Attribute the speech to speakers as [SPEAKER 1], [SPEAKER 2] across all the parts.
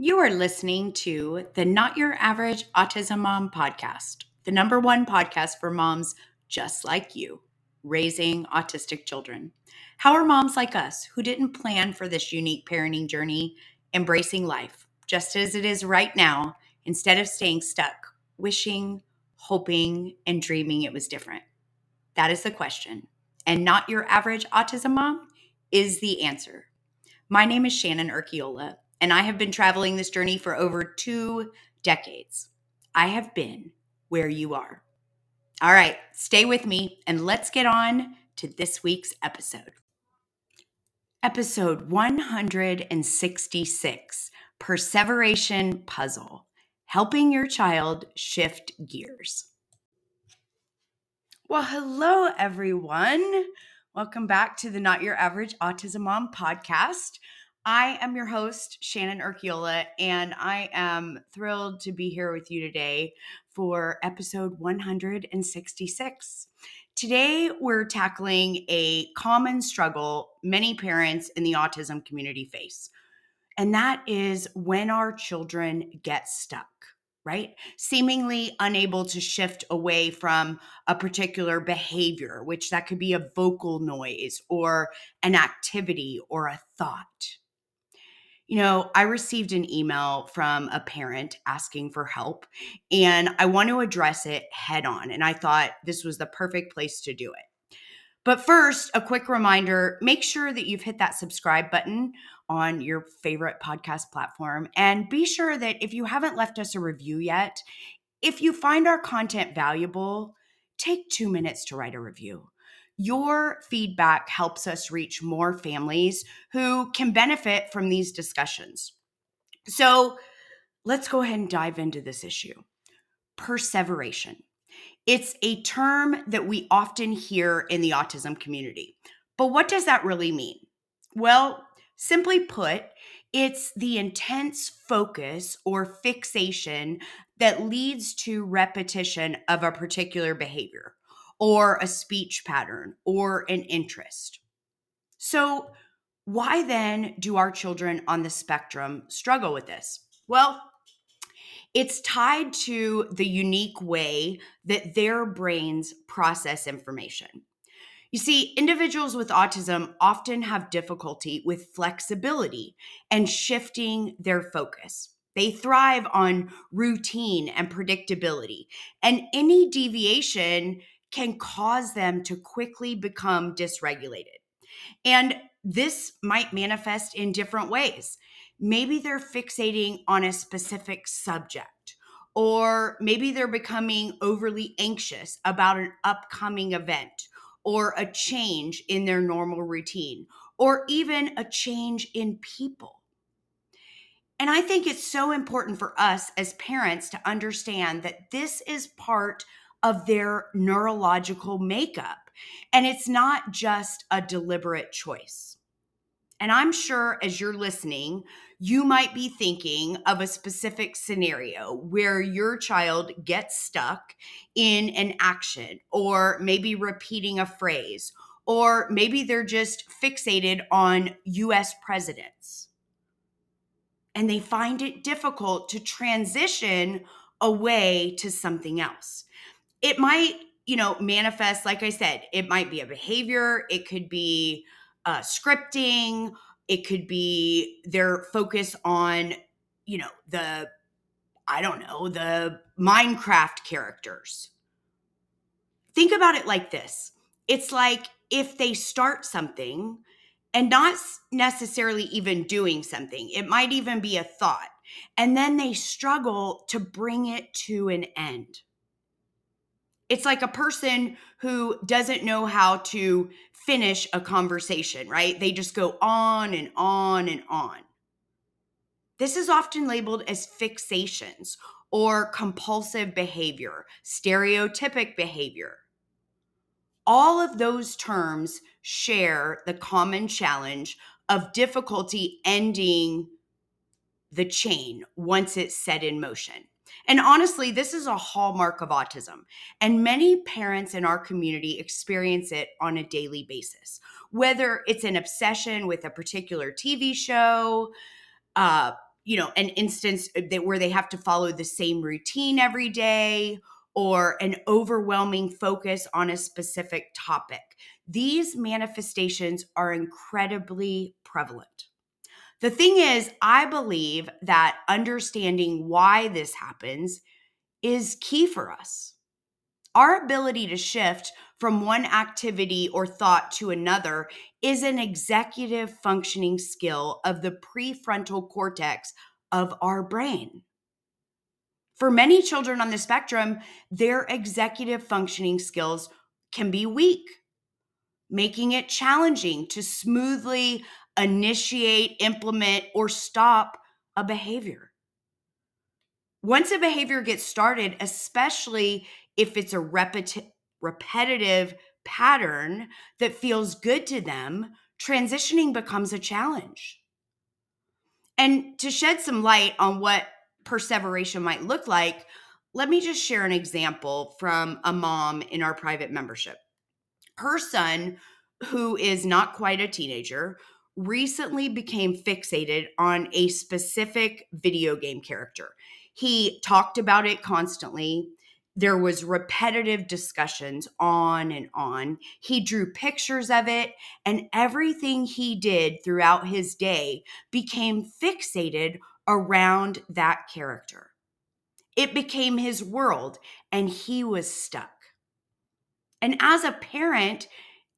[SPEAKER 1] You are listening to the Not Your Average Autism Mom podcast, the number one podcast for moms just like you, raising autistic children. How are moms like us who didn't plan for this unique parenting journey embracing life just as it is right now instead of staying stuck, wishing, hoping, and dreaming it was different? That is the question. And Not Your Average Autism Mom is the answer. My name is Shannon Urquiola and I have been traveling this journey for over two decades. I have been where you are. All right, stay with me and let's get on to this week's episode. Episode 166 Perseveration Puzzle Helping Your Child Shift Gears. Well, hello, everyone. Welcome back to the Not Your Average Autism Mom podcast. I am your host, Shannon Urquiola, and I am thrilled to be here with you today for episode 166. Today, we're tackling a common struggle many parents in the autism community face, and that is when our children get stuck, right? Seemingly unable to shift away from a particular behavior, which that could be a vocal noise or an activity or a thought. You know, I received an email from a parent asking for help, and I want to address it head on. And I thought this was the perfect place to do it. But first, a quick reminder make sure that you've hit that subscribe button on your favorite podcast platform. And be sure that if you haven't left us a review yet, if you find our content valuable, take two minutes to write a review. Your feedback helps us reach more families who can benefit from these discussions. So let's go ahead and dive into this issue. Perseveration. It's a term that we often hear in the autism community. But what does that really mean? Well, simply put, it's the intense focus or fixation that leads to repetition of a particular behavior or a speech pattern or an interest. So, why then do our children on the spectrum struggle with this? Well, it's tied to the unique way that their brains process information. You see, individuals with autism often have difficulty with flexibility and shifting their focus. They thrive on routine and predictability, and any deviation can cause them to quickly become dysregulated. And this might manifest in different ways. Maybe they're fixating on a specific subject, or maybe they're becoming overly anxious about an upcoming event or a change in their normal routine, or even a change in people. And I think it's so important for us as parents to understand that this is part of their neurological makeup. And it's not just a deliberate choice. And I'm sure as you're listening, you might be thinking of a specific scenario where your child gets stuck in an action, or maybe repeating a phrase, or maybe they're just fixated on US presidents. And they find it difficult to transition away to something else it might you know manifest like i said it might be a behavior it could be uh, scripting it could be their focus on you know the i don't know the minecraft characters. Think about it like this it's like if they start something and not necessarily even doing something it might even be a thought and then they struggle to bring it to an end it's like a person who doesn't know how to finish a conversation, right? They just go on and on and on. This is often labeled as fixations or compulsive behavior, stereotypic behavior. All of those terms share the common challenge of difficulty ending the chain once it's set in motion. And honestly, this is a hallmark of autism. And many parents in our community experience it on a daily basis, whether it's an obsession with a particular TV show, uh, you know, an instance that where they have to follow the same routine every day or an overwhelming focus on a specific topic. These manifestations are incredibly prevalent. The thing is, I believe that understanding why this happens is key for us. Our ability to shift from one activity or thought to another is an executive functioning skill of the prefrontal cortex of our brain. For many children on the spectrum, their executive functioning skills can be weak, making it challenging to smoothly initiate, implement, or stop a behavior. Once a behavior gets started, especially if it's a repeti- repetitive pattern that feels good to them, transitioning becomes a challenge. And to shed some light on what perseveration might look like, let me just share an example from a mom in our private membership. Her son, who is not quite a teenager, recently became fixated on a specific video game character. He talked about it constantly. There was repetitive discussions on and on. He drew pictures of it and everything he did throughout his day became fixated around that character. It became his world and he was stuck. And as a parent,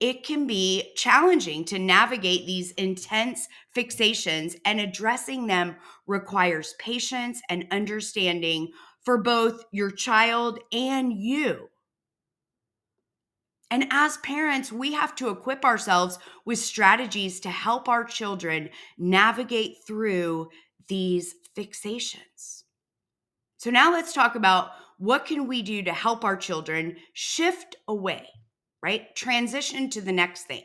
[SPEAKER 1] it can be challenging to navigate these intense fixations, and addressing them requires patience and understanding for both your child and you. And as parents, we have to equip ourselves with strategies to help our children navigate through these fixations. So now let's talk about what can we do to help our children shift away right? Transition to the next thing.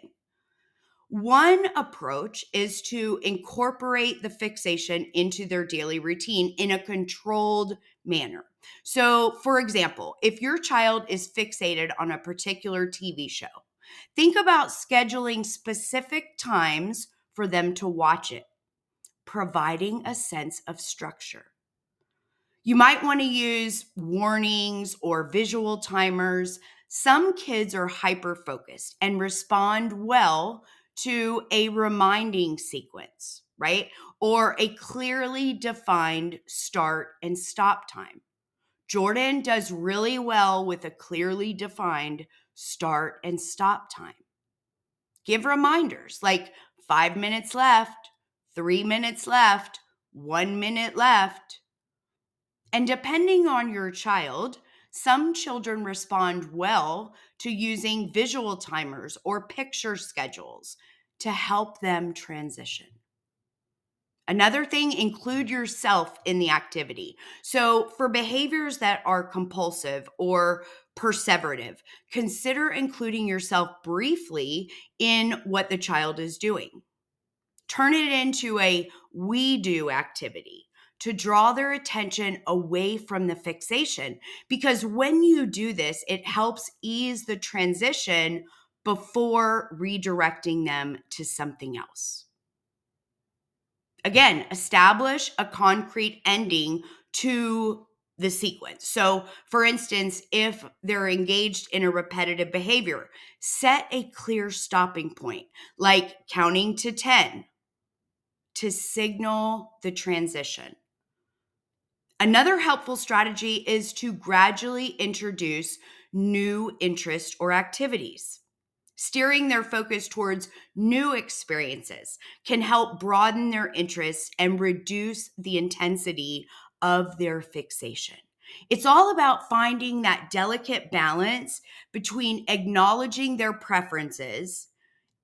[SPEAKER 1] One approach is to incorporate the fixation into their daily routine in a controlled manner. So, for example, if your child is fixated on a particular TV show, think about scheduling specific times for them to watch it, providing a sense of structure. You might want to use warnings or visual timers some kids are hyper focused and respond well to a reminding sequence, right? Or a clearly defined start and stop time. Jordan does really well with a clearly defined start and stop time. Give reminders like five minutes left, three minutes left, one minute left. And depending on your child, some children respond well to using visual timers or picture schedules to help them transition. Another thing, include yourself in the activity. So, for behaviors that are compulsive or perseverative, consider including yourself briefly in what the child is doing. Turn it into a we do activity to draw their attention away from the fixation. Because when you do this, it helps ease the transition before redirecting them to something else. Again, establish a concrete ending to the sequence. So, for instance, if they're engaged in a repetitive behavior, set a clear stopping point, like counting to 10 to signal the transition. Another helpful strategy is to gradually introduce new interests or activities. Steering their focus towards new experiences can help broaden their interests and reduce the intensity of their fixation. It's all about finding that delicate balance between acknowledging their preferences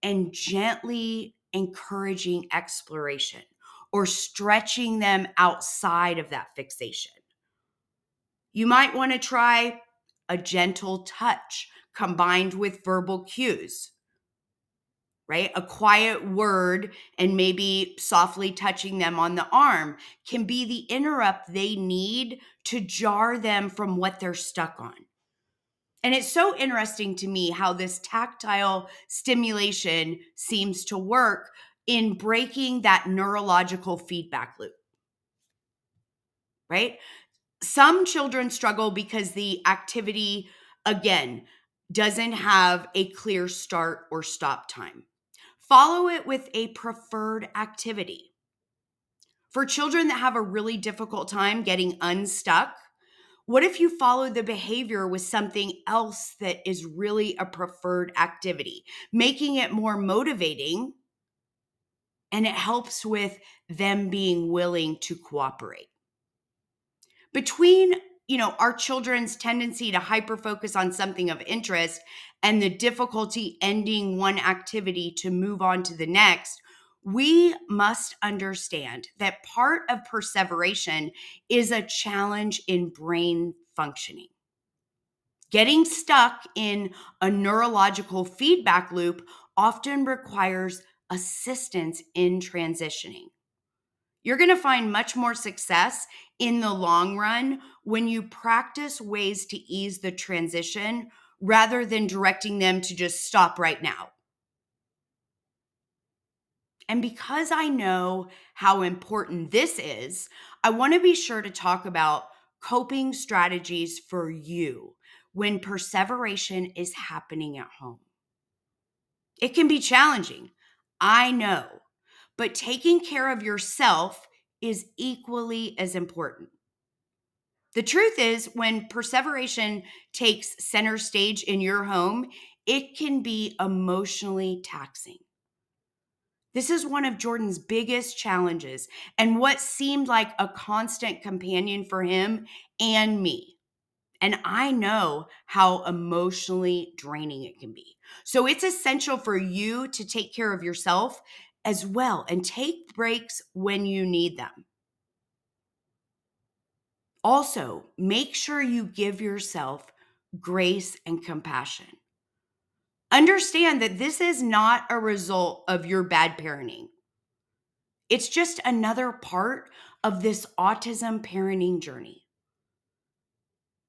[SPEAKER 1] and gently encouraging exploration or stretching them outside of that fixation. You might want to try a gentle touch combined with verbal cues, right? A quiet word and maybe softly touching them on the arm can be the interrupt they need to jar them from what they're stuck on. And it's so interesting to me how this tactile stimulation seems to work in breaking that neurological feedback loop. right? Some children struggle because the activity, again, doesn't have a clear start or stop time. Follow it with a preferred activity. For children that have a really difficult time getting unstuck, what if you follow the behavior with something else that is really a preferred activity, making it more motivating and it helps with them being willing to cooperate? Between you know our children's tendency to hyper focus on something of interest and the difficulty ending one activity to move on to the next we must understand that part of perseveration is a challenge in brain functioning. Getting stuck in a neurological feedback loop often requires assistance in transitioning. You're going to find much more success in the long run when you practice ways to ease the transition rather than directing them to just stop right now. And because I know how important this is, I want to be sure to talk about coping strategies for you when perseveration is happening at home. It can be challenging, I know, but taking care of yourself is equally as important. The truth is, when perseveration takes center stage in your home, it can be emotionally taxing. This is one of Jordan's biggest challenges and what seemed like a constant companion for him and me. And I know how emotionally draining it can be. So it's essential for you to take care of yourself as well and take breaks when you need them. Also, make sure you give yourself grace and compassion. Understand that this is not a result of your bad parenting. It's just another part of this autism parenting journey.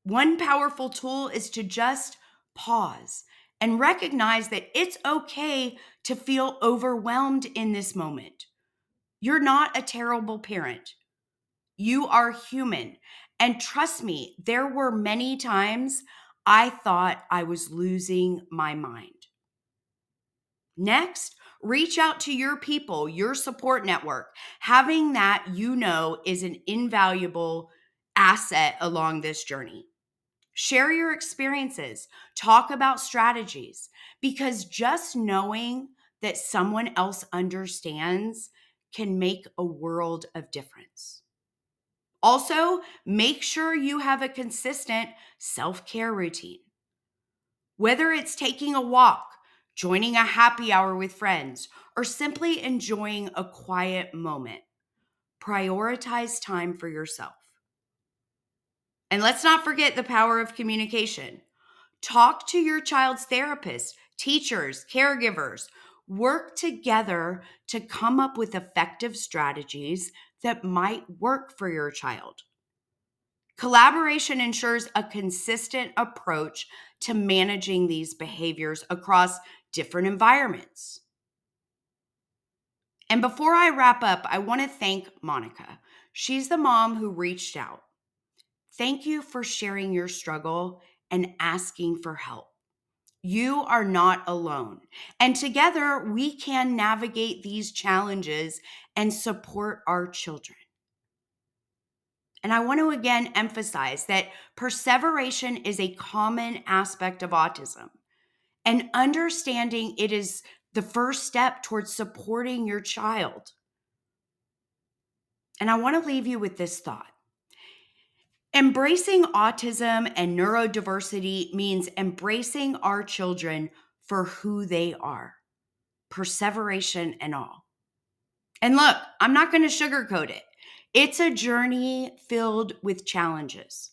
[SPEAKER 1] One powerful tool is to just pause and recognize that it's okay to feel overwhelmed in this moment. You're not a terrible parent. You are human. And trust me, there were many times I thought I was losing my mind. Next, reach out to your people, your support network. Having that, you know, is an invaluable asset along this journey. Share your experiences, talk about strategies, because just knowing that someone else understands can make a world of difference. Also, make sure you have a consistent self care routine. Whether it's taking a walk, joining a happy hour with friends, or simply enjoying a quiet moment, prioritize time for yourself. And let's not forget the power of communication. Talk to your child's therapist, teachers, caregivers. Work together to come up with effective strategies that might work for your child. Collaboration ensures a consistent approach to managing these behaviors across different environments. And before I wrap up, I want to thank Monica. She's the mom who reached out. Thank you for sharing your struggle and asking for help. You are not alone. And together we can navigate these challenges and support our children. And I want to again emphasize that perseveration is a common aspect of autism. And understanding it is the first step towards supporting your child. And I want to leave you with this thought Embracing autism and neurodiversity means embracing our children for who they are, perseveration and all. And look, I'm not going to sugarcoat it. It's a journey filled with challenges.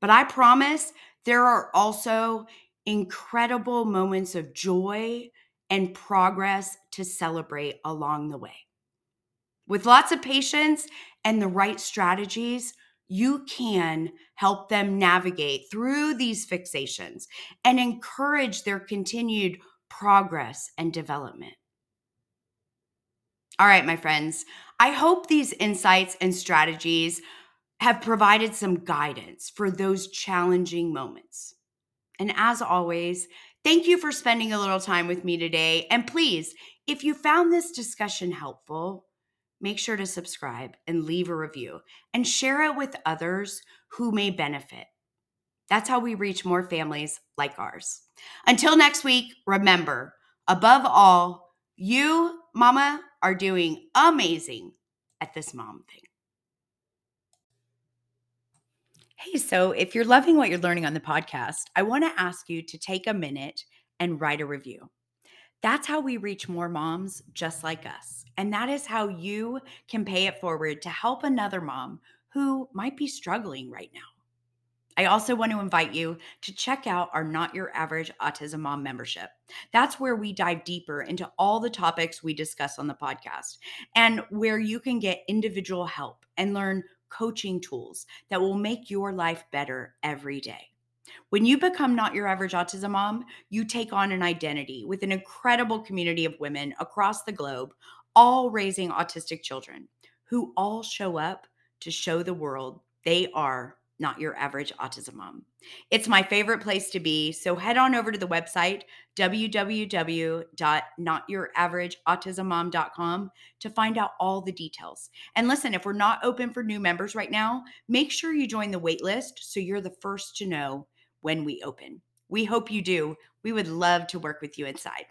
[SPEAKER 1] But I promise there are also incredible moments of joy and progress to celebrate along the way. With lots of patience and the right strategies, you can help them navigate through these fixations and encourage their continued progress and development. All right, my friends, I hope these insights and strategies have provided some guidance for those challenging moments. And as always, thank you for spending a little time with me today. And please, if you found this discussion helpful, make sure to subscribe and leave a review and share it with others who may benefit. That's how we reach more families like ours. Until next week, remember, above all, you, mama, are doing amazing at this mom thing. Hey, so if you're loving what you're learning on the podcast, I want to ask you to take a minute and write a review. That's how we reach more moms just like us. And that is how you can pay it forward to help another mom who might be struggling right now. I also want to invite you to check out our Not Your Average Autism Mom membership. That's where we dive deeper into all the topics we discuss on the podcast and where you can get individual help and learn coaching tools that will make your life better every day. When you become not your average autism mom, you take on an identity with an incredible community of women across the globe, all raising autistic children who all show up to show the world they are not your average autism mom. It's my favorite place to be. So head on over to the website, www.notyouraverageautismmom.com, to find out all the details. And listen, if we're not open for new members right now, make sure you join the waitlist so you're the first to know when we open. We hope you do. We would love to work with you inside.